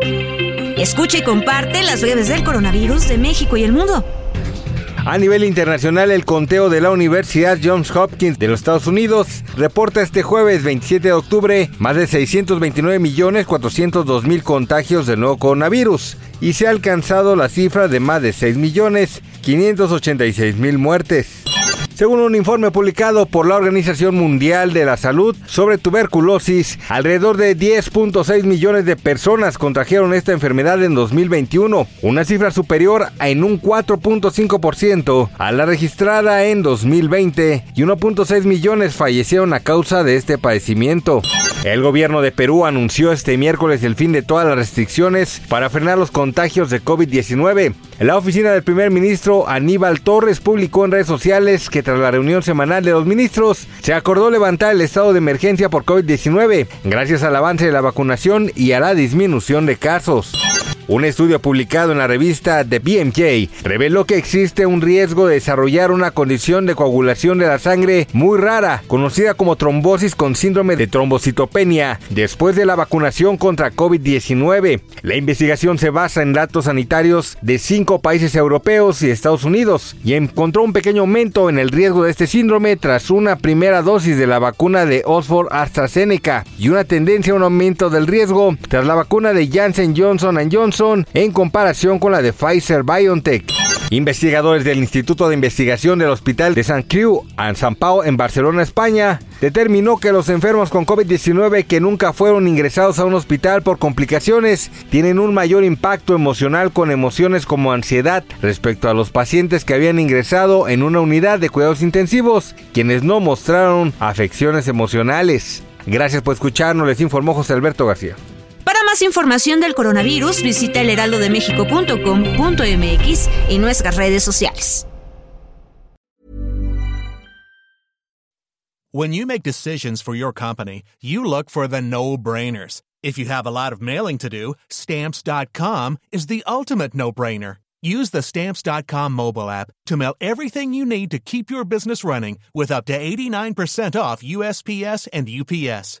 Escucha y comparte las breves del coronavirus de México y el mundo. A nivel internacional, el conteo de la Universidad Johns Hopkins de los Estados Unidos reporta este jueves 27 de octubre más de 629 millones 402 mil contagios del nuevo coronavirus y se ha alcanzado la cifra de más de 6 millones 586 mil muertes. Según un informe publicado por la Organización Mundial de la Salud sobre tuberculosis, alrededor de 10.6 millones de personas contrajeron esta enfermedad en 2021, una cifra superior en un 4.5% a la registrada en 2020 y 1.6 millones fallecieron a causa de este padecimiento. El gobierno de Perú anunció este miércoles el fin de todas las restricciones para frenar los contagios de COVID-19. La oficina del primer ministro Aníbal Torres publicó en redes sociales que tras la reunión semanal de los ministros se acordó levantar el estado de emergencia por COVID-19 gracias al avance de la vacunación y a la disminución de casos. Un estudio publicado en la revista The BMJ reveló que existe un riesgo de desarrollar una condición de coagulación de la sangre muy rara, conocida como trombosis con síndrome de trombocitopenia, después de la vacunación contra COVID-19. La investigación se basa en datos sanitarios de cinco países europeos y Estados Unidos y encontró un pequeño aumento en el riesgo de este síndrome tras una primera dosis de la vacuna de Oxford AstraZeneca y una tendencia a un aumento del riesgo tras la vacuna de Janssen Johnson Johnson en comparación con la de Pfizer BioNTech. Investigadores del Instituto de Investigación del Hospital de San Creu en San Pau en Barcelona, España, determinó que los enfermos con COVID-19 que nunca fueron ingresados a un hospital por complicaciones tienen un mayor impacto emocional con emociones como ansiedad respecto a los pacientes que habían ingresado en una unidad de cuidados intensivos, quienes no mostraron afecciones emocionales. Gracias por escucharnos, les informó José Alberto García. Más información del coronavirus, visita elheraldodemexico.com.mx y nuestras redes sociales. When you make decisions for your company, you look for the no-brainers. If you have a lot of mailing to do, stamps.com is the ultimate no-brainer. Use the stamps.com mobile app to mail everything you need to keep your business running with up to 89% off USPS and UPS.